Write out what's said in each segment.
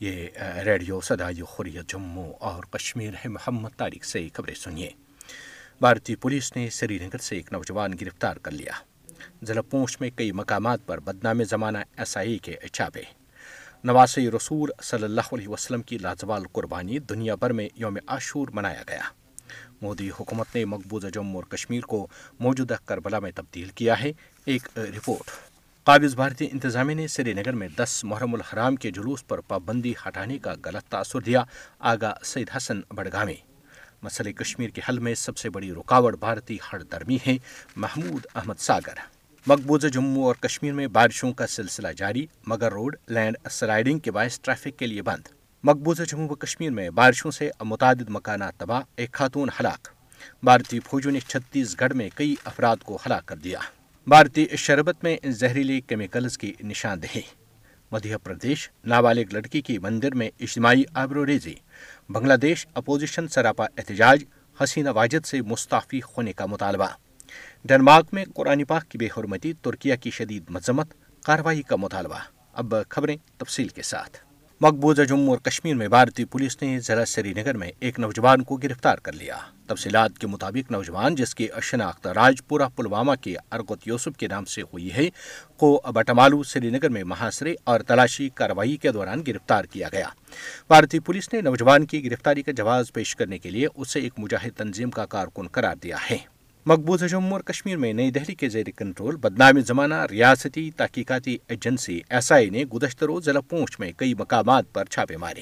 یہ ریڈیو صدائی خوریت جموں اور کشمیر ہے محمد طارق سے خبریں سنیے بھارتی پولیس نے سری نگر سے ایک نوجوان گرفتار کر لیا ضلع پونچھ میں کئی مقامات پر بدنام زمانہ ایس آئی کے چھاپے نواز رسول صلی اللہ علیہ وسلم کی لازوال قربانی دنیا بھر میں یوم عاشور منایا گیا مودی حکومت نے مقبوضہ جموں اور کشمیر کو موجودہ کربلا میں تبدیل کیا ہے ایک رپورٹ قابض بھارتی انتظامیہ نے سری نگر میں دس محرم الحرام کے جلوس پر پابندی ہٹانے کا غلط تاثر دیا آگا سید حسن بڑگامی مسئلہ کشمیر کے حل میں سب سے بڑی رکاوٹ بھارتی ہر درمی ہے محمود احمد ساگر مقبوضہ جموں اور کشمیر میں بارشوں کا سلسلہ جاری مگر روڈ لینڈ سلائڈنگ کے باعث ٹریفک کے لیے بند مقبوضہ جموں و کشمیر میں بارشوں سے متعدد مکانات تباہ ایک خاتون ہلاک بھارتی فوجوں نے چھتیس گڑھ میں کئی افراد کو ہلاک کر دیا بھارتی شربت میں زہریلی کیمیکلز کی نشاندہی مدھیہ پردیش نابالغ لڑکی کی مندر میں اجتماعی آبرو ریزی بنگلہ دیش اپوزیشن سراپا احتجاج حسینہ واجد سے مستعفی ہونے کا مطالبہ ڈنمارک میں قرآن پاک کی بے حرمتی ترکیہ کی شدید مذمت کارروائی کا مطالبہ اب خبریں تفصیل کے ساتھ مقبوضہ جموں اور کشمیر میں بھارتی پولیس نے ذرا سری نگر میں ایک نوجوان کو گرفتار کر لیا تفصیلات کے مطابق نوجوان جس کی اشناخت راج پورہ پلوامہ کے ارگت یوسف کے نام سے ہوئی ہے کو بٹمالو نگر میں محاصرے اور تلاشی کارروائی کے دوران گرفتار کیا گیا بھارتی پولیس نے نوجوان کی گرفتاری کا جواز پیش کرنے کے لیے اسے ایک مجاہد تنظیم کا کارکن قرار دیا ہے مقبوضہ جموں اور کشمیر میں نئی دہلی کے زیر کنٹرول بدنامی زمانہ ریاستی تحقیقاتی ایجنسی ایس آئی نے گزشتہ روز ضلع پونچھ میں کئی مقامات پر چھاپے مارے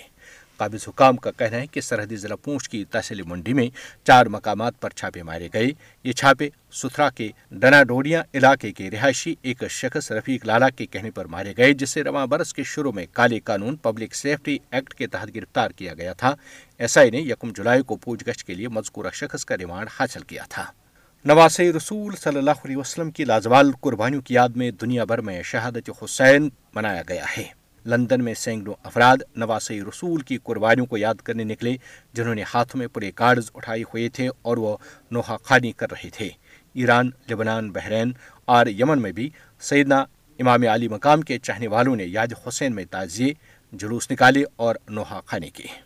قابض حکام کا کہنا ہے کہ سرحدی ضلع پونچھ کی تحصیلی منڈی میں چار مقامات پر چھاپے مارے گئے یہ چھاپے ستھرا کے ڈوڑیاں علاقے کے رہائشی ایک شخص رفیق لالا کے کہنے پر مارے گئے جسے رواں برس کے شروع میں کالے قانون پبلک سیفٹی ایکٹ کے تحت گرفتار کیا گیا تھا ایس آئی نے یکم جولائی کو پوچھ گچھ کے لیے مذکورہ شخص کا ریمانڈ حاصل کیا تھا نواس رسول صلی اللہ علیہ وسلم کی لازوال قربانیوں کی یاد میں دنیا بھر میں شہادت حسین منایا گیا ہے لندن میں سینکڑوں افراد نواس رسول کی قربانیوں کو یاد کرنے نکلے جنہوں نے ہاتھوں میں پورے کارڈز اٹھائے ہوئے تھے اور وہ نوحہ خانی کر رہے تھے ایران لبنان بحرین اور یمن میں بھی سیدنا امام علی مقام کے چاہنے والوں نے یاد حسین میں تعزیے جلوس نکالے اور نوحہ خانے کیے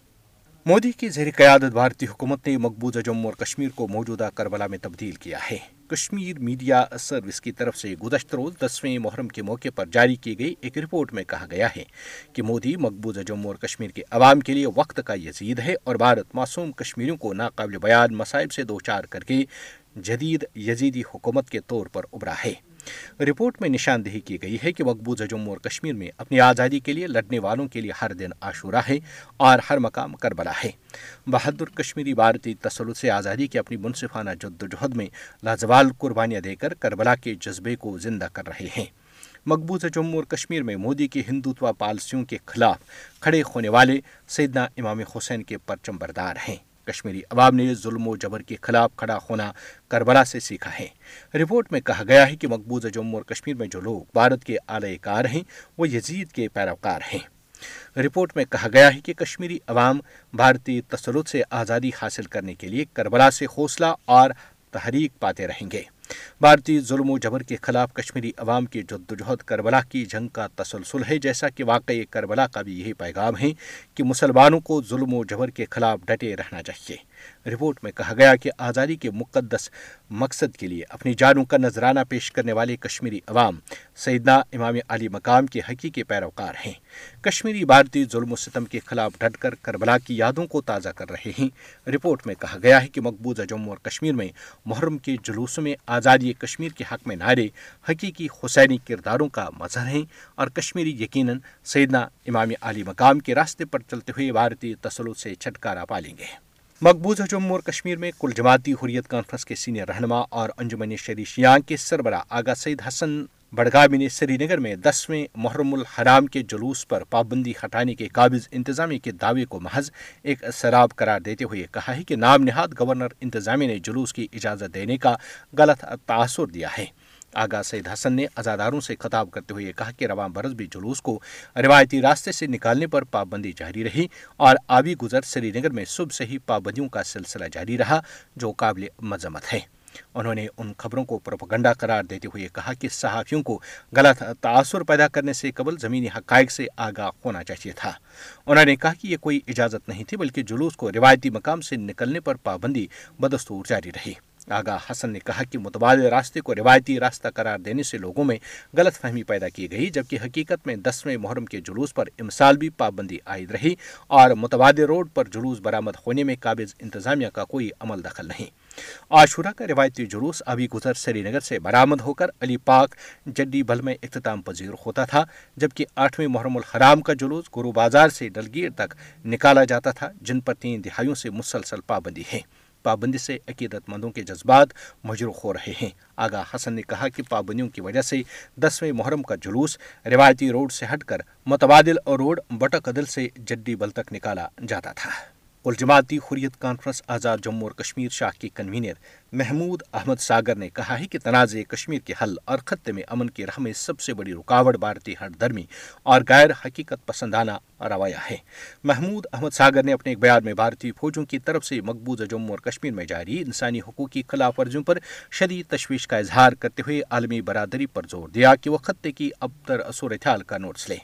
مودی کی زیر قیادت بھارتی حکومت نے مقبوضہ جموں اور کشمیر کو موجودہ کربلا میں تبدیل کیا ہے کشمیر میڈیا سروس کی طرف سے روز دسویں محرم کے موقع پر جاری کی گئی ایک رپورٹ میں کہا گیا ہے کہ مودی مقبوضہ جموں اور کشمیر کے عوام کے لیے وقت کا یزید ہے اور بھارت معصوم کشمیریوں کو ناقابل بیان مصائب سے دوچار کر کے جدید یزیدی حکومت کے طور پر ابھرا ہے رپورٹ میں نشاندہی کی گئی ہے کہ مقبوضہ جموں اور کشمیر میں اپنی آزادی کے لیے لڑنے والوں کے لیے ہر دن عاشورہ ہے اور ہر مقام کربلا ہے بہادر کشمیری بھارتی تسلط سے آزادی کی اپنی منصفانہ جد و جہد میں لازوال قربانیاں دے کر کربلا کے جذبے کو زندہ کر رہے ہیں مقبوضہ جموں اور کشمیر میں مودی کی ہندوتوا پالیسیوں کے خلاف کھڑے ہونے والے سیدنا امام حسین کے پرچم بردار ہیں کشمیری عوام نے ظلم و جبر کے خلاف کھڑا ہونا کربلا سے سیکھا ہے ہے رپورٹ میں کہا گیا کہ مقبوضہ جموں اور کشمیر میں جو لوگ بھارت کے اعلی کار ہیں وہ یزید کے پیروکار ہیں رپورٹ میں کہا گیا ہے کہ کشمیری عوام بھارتی تسلط سے آزادی حاصل کرنے کے لیے کربلا سے حوصلہ اور تحریک پاتے رہیں گے بھارتی ظلم و جبر کے خلاف کشمیری عوام کے جد و جہد کربلا کی جنگ کا تسلسل ہے جیسا کہ واقعی کربلا کا بھی یہی پیغام ہے کہ مسلمانوں کو ظلم و جبر کے خلاف ڈٹے رہنا چاہیے رپورٹ میں کہا گیا کہ آزادی کے مقدس مقصد کے لیے اپنی جانوں کا نذرانہ پیش کرنے والے کشمیری عوام سیدنا امام علی مقام کے حقیقی پیروکار ہیں کشمیری بھارتی ظلم و ستم کے خلاف ڈٹ کر کربلا کی یادوں کو تازہ کر رہے ہیں رپورٹ میں کہا گیا ہے کہ مقبوضہ جموں اور کشمیر میں محرم کے جلوس میں آزادی کشمیر کے حق میں نعرے حقیقی حسینی کرداروں کا مظہر ہیں اور کشمیری یقیناً سیدنا امام علی مقام کے راستے پر چلتے ہوئے بھارتی تسلط سے چھٹکارا پالیں گے مقبوضہ جموں اور کشمیر میں کل جماعتی حریت کانفرنس کے سینئر رہنما اور انجمن شری یانگ کے سربراہ آغا سعید حسن بڑگامی نے سری نگر میں دسویں محرم الحرام کے جلوس پر پابندی ہٹانے کے قابض انتظامی کے دعوے کو محض ایک سراب قرار دیتے ہوئے کہا ہے کہ نام نہاد گورنر انتظامی نے جلوس کی اجازت دینے کا غلط تاثر دیا ہے آگا سید حسن نے ازاداروں سے خطاب کرتے ہوئے کہا کہ رواں برس بھی جلوس کو روایتی راستے سے نکالنے پر پابندی جاری رہی اور آبی گزر سری نگر میں صبح سے ہی پابندیوں کا سلسلہ جاری رہا جو قابل مذمت ہے انہوں نے ان خبروں کو پروپگنڈا قرار دیتے ہوئے کہا کہ صحافیوں کو غلط تاثر پیدا کرنے سے قبل زمینی حقائق سے آگاہ ہونا چاہیے تھا انہوں نے کہا کہ یہ کوئی اجازت نہیں تھی بلکہ جلوس کو روایتی مقام سے نکلنے پر پابندی بدستور جاری رہی آگا حسن نے کہا کہ متبادل راستے کو روایتی راستہ قرار دینے سے لوگوں میں غلط فہمی پیدا کی گئی جبکہ حقیقت میں دسویں محرم کے جلوس پر امسال بھی پابندی عائد رہی اور متبادل روڈ پر جلوس برامد ہونے میں قابض انتظامیہ کا کوئی عمل دخل نہیں عاشورہ کا روایتی جلوس ابھی گزر سری نگر سے برامد ہو کر علی پاک جڈی بھل میں اختتام پذیر ہوتا تھا جبکہ آٹھویں محرم الحرام کا جلوس گرو بازار سے ڈلگیر تک نکالا جاتا تھا جن پر تین دہائیوں سے مسلسل پابندی ہے پابندی سے عقیدت مندوں کے جذبات مجروخ ہو رہے ہیں آگا حسن نے کہا کہ پابندیوں کی وجہ سے دسویں محرم کا جلوس روایتی روڈ سے ہٹ کر متبادل اور روڈ بٹا قدل سے جڈی بل تک نکالا جاتا تھا کل جماعتی خریت کانفرنس آزاد جموں اور کشمیر شاہ کی کنوینر محمود احمد ساگر نے کہا ہے کہ تنازع کشمیر کے حل اور خطے میں امن کی راہ میں سب سے بڑی رکاوٹ بھارتی ہٹ درمی اور غیر حقیقت پسندانہ روایا ہے محمود احمد ساگر نے اپنے ایک بیان میں بھارتی فوجوں کی طرف سے مقبوضہ جموں اور کشمیر میں جاری انسانی حقوق کی خلاف ورزیوں پر شدید تشویش کا اظہار کرتے ہوئے عالمی برادری پر زور دیا کہ وہ خطے کی ابتر صورتحال کا نوٹس لیں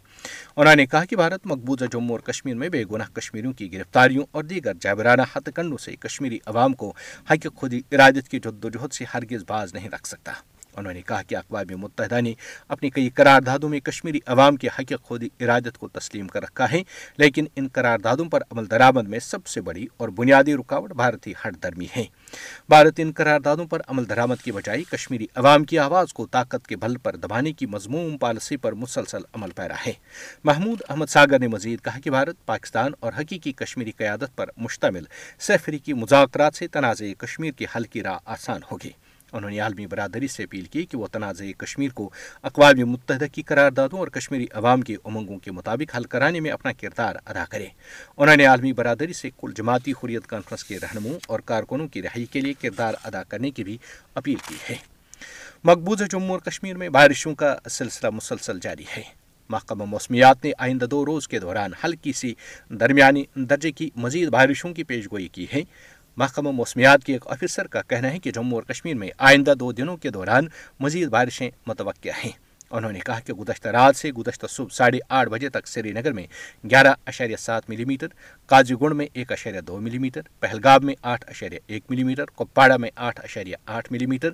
انہوں نے کہا کہ بھارت مقبوضہ جموں اور کشمیر میں بے گناہ کشمیریوں کی گرفتاریوں اور دیگر جائبرانہ ہتھ کنڈوں سے کشمیری عوام کو حق خود ارادت کی جدوجہد سے ہرگز باز نہیں رکھ سکتا انہوں نے کہا کہ اقوام متحدہ نے اپنی کئی قراردادوں میں کشمیری عوام کے حق خودی ارادت کو تسلیم کر رکھا ہے لیکن ان قراردادوں پر عمل درامد میں سب سے بڑی اور بنیادی رکاوٹ بھارتی ہٹ درمی ہے بھارت ان قراردادوں پر عمل درامد کی بجائے کشمیری عوام کی آواز کو طاقت کے بھل پر دبانے کی مضموم پالیسی پر مسلسل عمل پیرا ہے محمود احمد ساگر نے مزید کہا کہ بھارت پاکستان اور حقیقی کشمیری قیادت پر مشتمل سفری کی مذاکرات سے تنازع کشمیر کی حل کی راہ آسان ہوگی انہوں نے عالمی برادری سے اپیل کی کہ وہ تنازع کشمیر کو اقوام متحدہ کی قراردادوں اور کشمیری عوام کے امنگوں کے مطابق حل کرانے میں اپنا کردار ادا کرے انہوں نے عالمی برادری سے کل جماعتی حریت کانفرنس کے رہنموں اور کارکنوں کی رہائی کے لیے کردار ادا کرنے کی بھی اپیل کی ہے مقبوضہ جموں اور کشمیر میں بارشوں کا سلسلہ مسلسل جاری ہے محکمہ موسمیات نے آئندہ دو روز کے دوران ہلکی سی درمیانی درجے کی مزید بارشوں کی پیش گوئی کی ہے محکمہ موسمیات کے ایک آفیسر کا کہنا ہے کہ جموں اور کشمیر میں آئندہ دو دنوں کے دوران مزید بارشیں متوقع ہیں انہوں نے کہا کہ گزشتہ رات سے گزشتہ صبح ساڑھے آٹھ بجے تک سری نگر میں گیارہ اشاریہ سات ملی میٹر کاجی گنڈ میں ایک اشاریہ دو ملی میٹر پہلگام میں آٹھ اشاریہ ایک ملی میٹر کپواڑہ میں آٹھ اشاریہ آٹھ ملی میٹر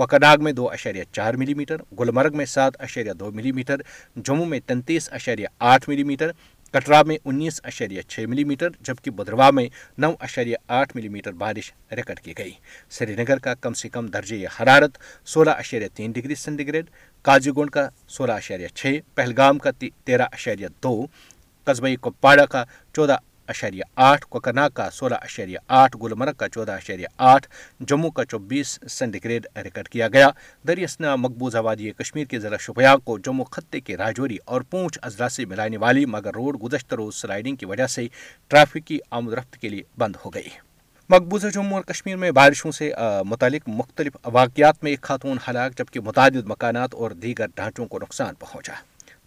کوکرناگ میں دو اشاریہ چار ملی میٹر گلمرگ میں سات اشاریہ دو ملی میٹر جموں میں تینتیس اشاریہ آٹھ ملی میٹر کٹرا میں انیس اشاریہ چھ ملی میٹر جبکہ بدھروا میں نو اشاریہ آٹھ ملی میٹر بارش ریکارڈ کی گئی سری نگر کا کم سے کم درجہ حرارت سولہ اشاریہ تین ڈگری سینٹی گریڈ گونڈ کا سولہ اشاریہ چھ پہلگام کا تیرہ اشاریہ دو قصبہ کپواڑہ کا چودہ اشاریہ آٹھ کوکرناگ کا سولہ اشاریہ آٹھ گلمرگ کا چودہ اشاریہ آٹھ جموں کا چوبیس گریڈ ریکارڈ کیا گیا دریاسنا مقبوضہ وادی کشمیر کے ذرا شپیا کو جموں خطے کے راجوری اور پونچھ اضلاع سے ملانے والی مگر روڈ گزشتہ روز سلائڈنگ کی وجہ سے ٹریفک کی آمد رفت کے لیے بند ہو گئی مقبوضہ جموں اور کشمیر میں بارشوں سے متعلق مختلف واقعات میں ایک خاتون ہلاک جبکہ متعدد مکانات اور دیگر ڈھانچوں کو نقصان پہنچا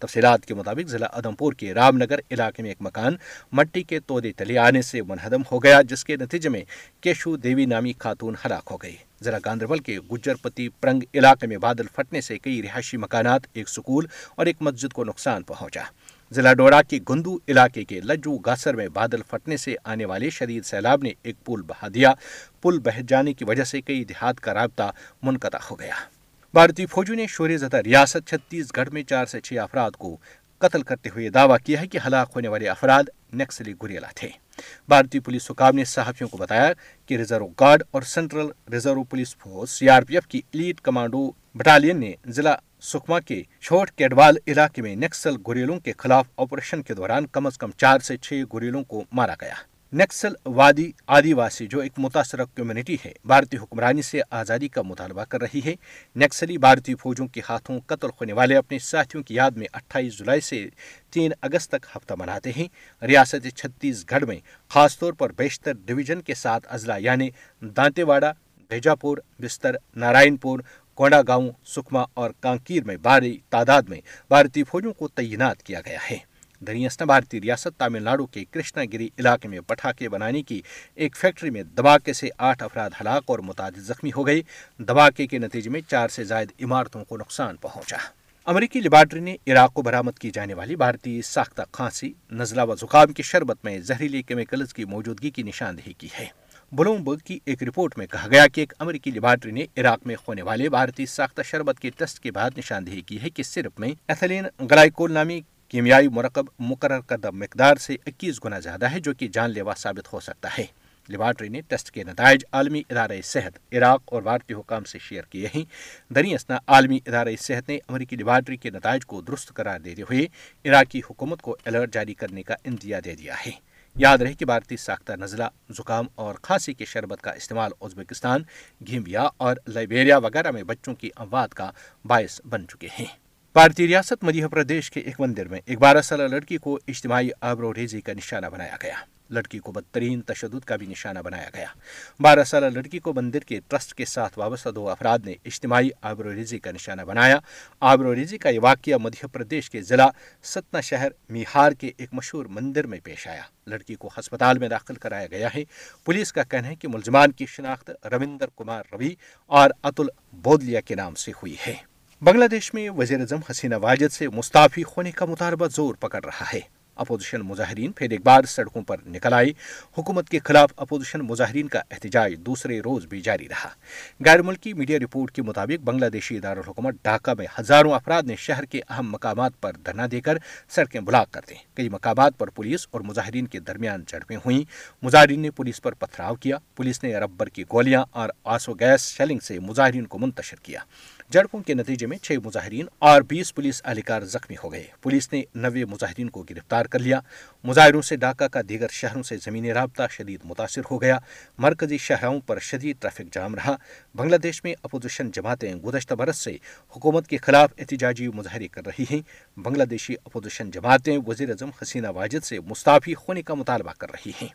تفصیلات کے مطابق ضلع ادم پور کے رام نگر علاقے میں ایک مکان مٹی کے تودے تلے آنے سے منہدم ہو گیا جس کے نتیجے میں کیشو دیوی نامی خاتون ہلاک ہو گئی ضلع گاندربل کے گجر پتی پرنگ علاقے میں بادل پھٹنے سے کئی رہائشی مکانات ایک سکول اور ایک مسجد کو نقصان پہنچا ضلع ڈوڑا کے گندو علاقے کے لجو گاسر میں بادل پھٹنے سے آنے والے شدید سیلاب نے ایک پل بہا دیا پل بہہ جانے کی وجہ سے کئی دیہات کا رابطہ منقطع ہو گیا بھارتی فوجوں نے شورے زدہ ریاست چھتیس گڑھ میں چار سے چھ افراد کو قتل کرتے ہوئے دعویٰ کیا ہے کہ ہلاک ہونے والے افراد نکسلی گریلا تھے بھارتی پولیس حکام نے صحافیوں کو بتایا کہ ریزرو گارڈ اور central reserve police force C R P F کی لیڈ کمانڈو بٹالین نے ضلع سکما کے چھوٹ کیڈوال علاقے میں نکسل گریلوں کے خلاف آپریشن کے دوران کم از کم چار سے چھ گریلوں کو مارا گیا نیکسل وادی آدی واسی جو ایک متاثرہ کمیونٹی ہے بھارتی حکمرانی سے آزادی کا مطالبہ کر رہی ہے نیکسلی بھارتی فوجوں کے ہاتھوں قتل ہونے والے اپنے ساتھیوں کی یاد میں اٹھائیس جولائی سے تین اگست تک ہفتہ مناتے ہیں ریاست چھتیس گڑھ میں خاص طور پر بیشتر ڈویژن کے ساتھ اضلاع یعنی دانتے واڑہ پور بستر نارائن پور کونڈا گاؤں سکما اور کانکیر میں بھاری تعداد میں بھارتی فوجوں کو تعینات کیا گیا ہے نے بھارتی ریاست تامل ناڈو کے کرشنا گری علاقے میں پٹاخے بنانے کی ایک فیکٹری میں سے آٹھ افراد ہلاک اور متعدد زخمی ہو گئے دباکے کے نتیجے میں چار سے زائد عمارتوں کو نقصان پہنچا امریکی لیبارٹری نے عراق کو برامد کی جانے والی بھارتی ساختہ کھانسی نزلہ و زکام کی شربت میں زہریلی کیمیکلز کی موجودگی کی نشاندہی کی ہے بلوم کی ایک رپورٹ میں کہا گیا کہ ایک امریکی لیبارٹری نے عراق میں ہونے والے بھارتی ساختہ شربت کے ٹیسٹ کے بعد نشاندہی کی ہے کہ صرف میں ایتھلین نامی کیمیائی مرکب مقرر کردہ مقدار سے اکیس گنا زیادہ ہے جو کہ جان لیوا ثابت ہو سکتا ہے لیبارٹری نے ٹیسٹ کے نتائج عالمی ادارہ صحت عراق اور بھارتی حکام سے شیئر کیے ہیں اسنا عالمی ادارہ صحت نے امریکی لیبارٹری کے نتائج کو درست قرار دیتے ہوئے عراقی حکومت کو الرٹ جاری کرنے کا عندیہ دے دیا ہے یاد رہے کہ بھارتی ساختہ نزلہ زکام اور کھانسی کے شربت کا استعمال ازبکستان گھیمبیا اور لائبیریا وغیرہ میں بچوں کی اموات کا باعث بن چکے ہیں بھارتی ریاست مدھیہ پردیش کے ایک مندر میں ایک بارہ سالہ لڑکی کو اجتماعی آبرو ریزی کا نشانہ بنایا گیا لڑکی کو بدترین تشدد کا بھی نشانہ بنایا گیا بارہ سالہ لڑکی کو مندر کے ٹرسٹ کے ساتھ وابستہ دو افراد نے اجتماعی آبرو ریزی کا نشانہ بنایا آبرو ریزی کا یہ واقعہ مدھیہ پردیش کے ضلع ستنا شہر میہار کے ایک مشہور مندر میں پیش آیا لڑکی کو ہسپتال میں داخل کرایا گیا ہے پولیس کا کہنا ہے کہ ملزمان کی شناخت روندر کمار روی اور اتل بودلیا کے نام سے ہوئی ہے بنگلہ دیش میں وزیر اعظم حسینہ واجد سے مستعفی ہونے کا مطالبہ زور پکڑ رہا ہے اپوزیشن مظاہرین پھر ایک بار سڑکوں پر نکل آئے حکومت کے خلاف اپوزیشن مظاہرین کا احتجاج دوسرے روز بھی جاری رہا غیر ملکی میڈیا رپورٹ کے مطابق بنگلہ دیشی ادارالحکومت ڈھاکہ میں ہزاروں افراد نے شہر کے اہم مقامات پر دھرنا دے کر سڑکیں بلاک کر دیں کئی مقامات پر پولیس اور مظاہرین کے درمیان جھڑپیں ہوئیں مظاہرین نے پولیس پر پتھراؤ کیا پولیس نے ربر کی گولیاں اور آسو گیس شیلنگ سے مظاہرین کو منتشر کیا جھڑپوں کے نتیجے میں چھ مظاہرین اور بیس پولیس اہلکار زخمی ہو گئے پولیس نے نوے مظاہرین کو گرفتار کر لیا مظاہروں سے ڈاکہ کا دیگر شہروں سے زمینی رابطہ شدید متاثر ہو گیا مرکزی شہروں پر شدید ٹریفک جام رہا بنگلہ دیش میں اپوزیشن جماعتیں گزشتہ برس سے حکومت کے خلاف احتجاجی مظاہرے کر رہی ہیں بنگلہ دیشی اپوزیشن جماعتیں وزیر اعظم حسینہ واجد سے مستعفی ہونے کا مطالبہ کر رہی ہیں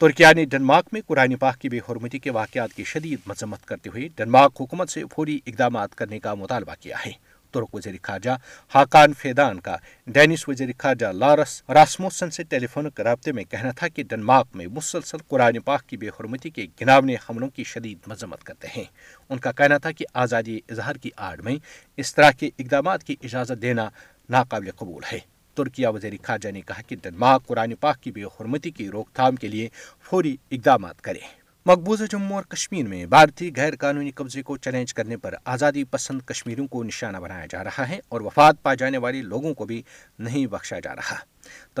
ترکیا نے ڈنمارک میں قرآن پاک کی بے حرمتی کے واقعات کی شدید مذمت کرتے ہوئے ڈنمارک حکومت سے فوری اقدامات کرنے کا مطالبہ کیا ہے ترک وزیر خارجہ ہاکان فیدان کا ڈینس وزیر خارجہ لارس راسموسن سے ٹیلی فونک رابطے میں کہنا تھا کہ ڈنمارک میں مسلسل قرآن پاک کی بے حرمتی کے گناونے حملوں کی شدید مذمت کرتے ہیں ان کا کہنا تھا کہ آزادی اظہار کی آڑ میں اس طرح کے اقدامات کی اجازت دینا ناقابل قبول ہے ترکیہ وزیر خارجہ نے کہا کہ ڈنمارک قرآن پاک کی بے حرمتی کی روک تھام کے لیے فوری اقدامات کرے مقبوضہ جموں اور کشمیر میں بھارتی غیر قانونی قبضے کو چیلنج کرنے پر آزادی پسند کشمیروں کو نشانہ بنایا جا رہا ہے اور وفات پائے جانے والے لوگوں کو بھی نہیں بخشا جا رہا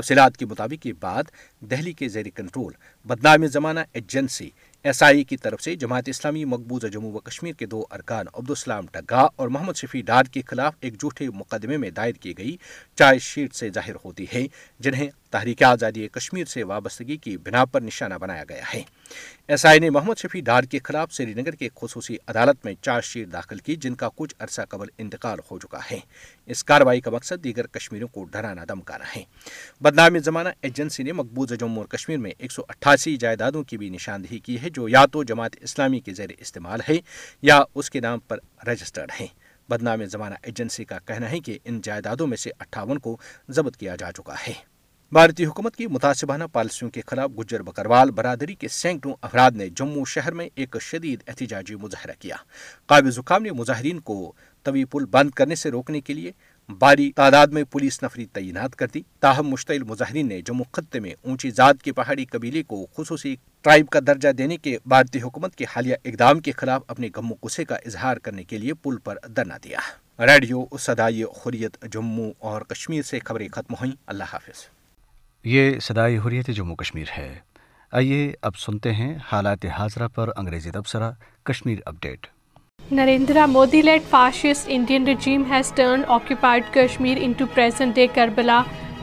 تفصیلات کے مطابق یہ بات دہلی کے زیر کنٹرول بدنام زمانہ ایجنسی ایس آئی کی طرف سے جماعت اسلامی مقبوضہ جموں و کشمیر کے دو ارکان عبدالسلام ڈگا اور محمد شفیع ڈار کے خلاف ایک جھوٹے مقدمے میں دائر کی گئی چارج شیٹ سے ظاہر ہوتی ہے جنہیں تحریک آزادی کشمیر سے وابستگی کی بنا پر نشانہ بنایا گیا ہے ایس آئی نے محمد شفیع ڈار کے خلاف سری نگر کے خصوصی عدالت میں چارج شیٹ داخل کی جن کا کچھ عرصہ قبل انتقال ہو چکا ہے اس کاروائی کا مقصد دیگر کشمیریوں کو ڈھرانا دمکانا ہے بدنام زمانہ ایجنسی نے مقبوضہ جموں اور کشمیر میں ایک سو اٹھاسی جائیدادوں کی بھی نشاندہی کی ہے جو یا تو جماعت اسلامی کے زیر استعمال ہے یا اس کے نام پر رجسٹرڈ ہیں بدنامی زمانہ ایجنسی کا کہنا ہے کہ ان جائیدادوں میں سے اٹھاون کو ضبط کیا جا چکا ہے بھارتی حکومت کی متاثبانہ پالیسیوں کے خلاف گجر بکروال برادری کے سینکڑوں افراد نے جموں شہر میں ایک شدید احتجاجی مظاہرہ کیا قابل زکام نے مظاہرین کو طوی پل بند کرنے سے روکنے کے لیے باری تعداد میں پولیس نفری تعینات کر دی تاہم مشتعل مظاہرین نے جموں خطے میں اونچی ذات کی پہاڑی قبیلے کو خصوصی ٹرائب کا درجہ دینے کے بھارتی حکومت کے حالیہ اقدام کے خلاف اپنے غم و غصے کا اظہار کرنے کے لیے پل پر دھرنا دیا ریڈیو صدائی خوریت جموں اور کشمیر سے خبریں ختم ہوئیں اللہ حافظ یہ صدائی حریت جموں کشمیر ہے آئیے اب سنتے ہیں حالات حاضرہ پر انگریزی تبصرہ Kashmir update Narendra Modi late present day Karbala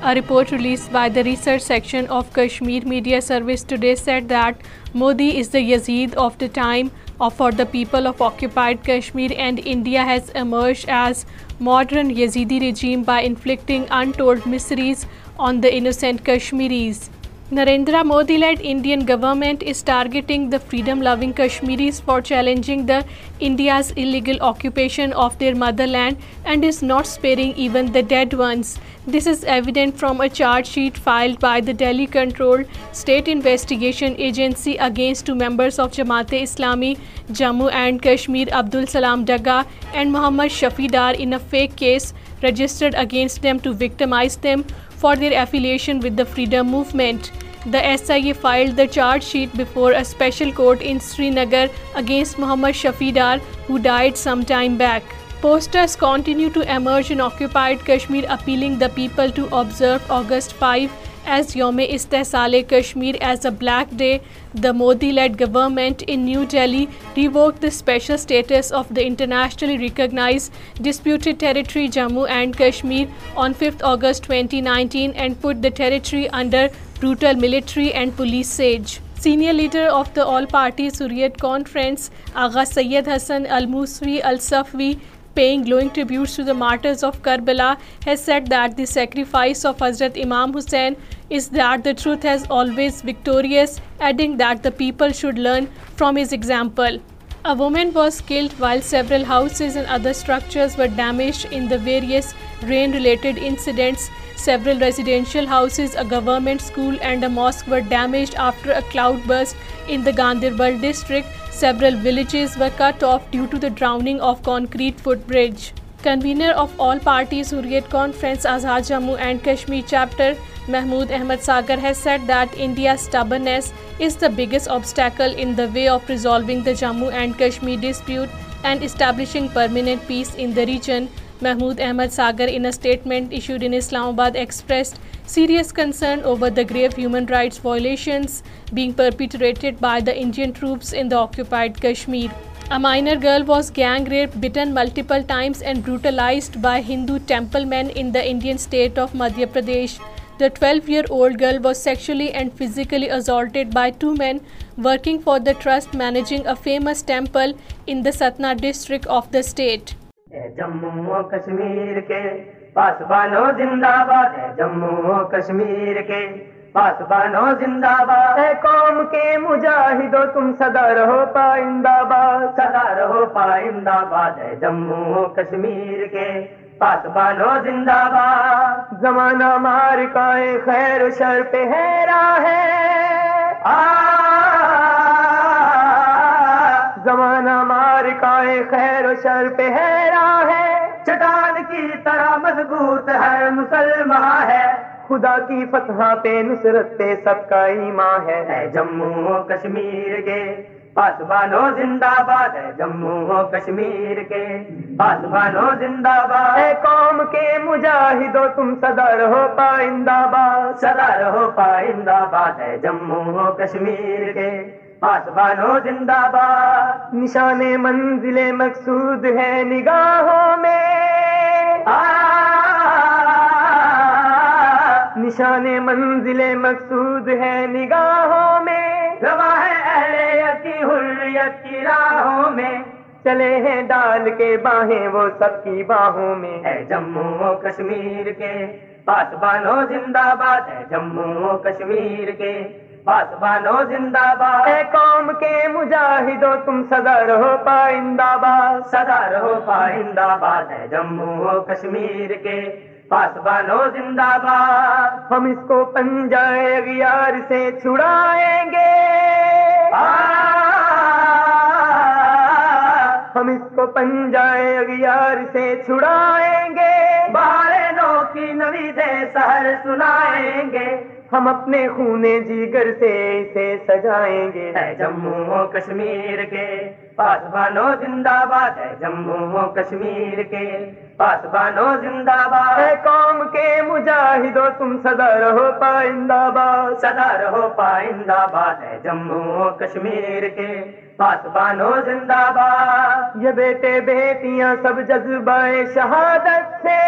A report released by the research section of Kashmir Media Service today said that Modi is the Yazid of the time for the people of occupied Kashmir, and India has emerged as modern Yazidi regime by inflicting untold miseries on the innocent Kashmiris. Narendra Modi-led Indian government is targeting the freedom-loving Kashmiris for challenging the India's illegal occupation of their motherland and is not sparing even the dead ones. This is evident from a charge sheet filed by the Delhi-controlled State Investigation Agency against two members of Jamaat-e-Islami Jammu and Kashmir, Abdul Salam Daga and Mohammad Shafi Dar, in a fake case registered against them to victimize them for their affiliation with the freedom movement. The SIA filed the charge sheet before a special court in Srinagar against Mohammad Shafi Dar, who died some time back. Posters continue to emerge in occupied Kashmir, appealing the people to observe August 5 as Yawm-e-Istisal Kashmir as a black day. The Modi-led government in New Delhi revoked the special status of the internationally recognized disputed territory Jammu and Kashmir on 5 August 2019 and put the territory under brutal military and police senior leader of the All Party Hurriyat Conference آغاز Syed Hassan Almoosavi Alsafvi paying glowing tributes of Karbala has said that the sacrifice of Hazrat Imam Hussain is that the truth has always victorious adding that the people should learn from his example a woman was killed houses and other structures damaged in the various rain related incidents Several residential houses, a government school and a mosque were damaged after a cloudburst in the Ganderbal district. Several villages were cut off due to the drowning of concrete footbridge. Convener of all parties Hurriyat Conference Azad Jammu and Kashmir chapter Mahmood Ahmad Sagar has said that India's stubbornness is the biggest obstacle in the way of resolving the Jammu and Kashmir dispute and establishing permanent peace in the region. Mahmood Ahmad Sagar, in a statement issued in Islamabad, expressed serious concern over the grave human rights violations being perpetrated by the Indian troops in the occupied Kashmir. A minor girl was gang raped, beaten multiple times and brutalized by Hindu temple men in the Indian state of Madhya Pradesh. The 12-year-old girl was sexually and physically assaulted by two men working for the trust managing a famous temple in the Satna district of the state. Jammu Kashmir کے پاس بانو زندہ باد ہے جموں و کشمیر کے پاس بانو زندہ باد قوم کے مجاہدو تم رہو رہو پائندہ باد پائندہ باد ہے جموں کشمیر کے پاس بانو زند آباد زمانہ کا خیر و حیرا ہے زمانہ مار کا خیر و شر پہ ہے مضبوط ہے مسلمان ہے خدا کی فتح پہ نصرت پہ سب کا ایماں جموں کشمیر کے پاسبانو زندہ باد ہے جموں کشمیر کے پاسبانو زندہ باد اے قوم کے مجاہدو تم سدا رہو پائندہ باد سدا رہو پائندہ باد ہے جموں کشمیر کے پاسبانو زندہ باد نشان منزل مقصود ہے نگاہوں میں نشان منزل مقصود ہے نگاہوں میں راہوں میں چلے ہیں ڈال کے باہیں وہ سب کی باہوں میں ہے جموں و کشمیر کے پاسبانو بانو زندہ باد ہے جموں و کشمیر کے پاسواں زندہ باد اے قوم کے مجاہدو تم سدا رہو پائندہ باد سدا رہو پائندہ باد ہے جموں کشمیر کے پاسبانو بانو زندہ باد ہم اس کو پنجائے غیار سے چھڑائیں گے ہم اس کو پنجائے غیار سے چھڑائیں گے بارے نو کی نوی دے سنائیں گے ہم اپنے خونے جیگر سے اسے سجائیں گے جموں و کشمیر کے پاس بانو زندہ باد ہے جموں کشمیر کے پاس بانو زندہ باد سدا رہو پائندہ باد سدا رہو پائندہ باد ہے جموں و کشمیر کے پاس بانو زندہ باد یہ بیٹے بیٹیاں سب جذبہ شہادت سے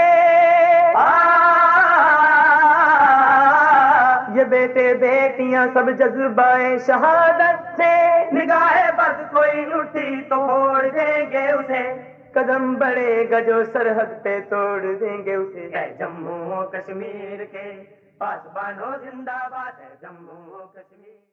یہ بیٹے بیٹیاں سب جذبہ شہادت سے نگاہ بس کوئی تو توڑ دیں گے اسے قدم بڑے جو سرحد پہ توڑ دیں گے اسے جموں کشمیر کے پاس بانو زندہ باد جموں کشمیر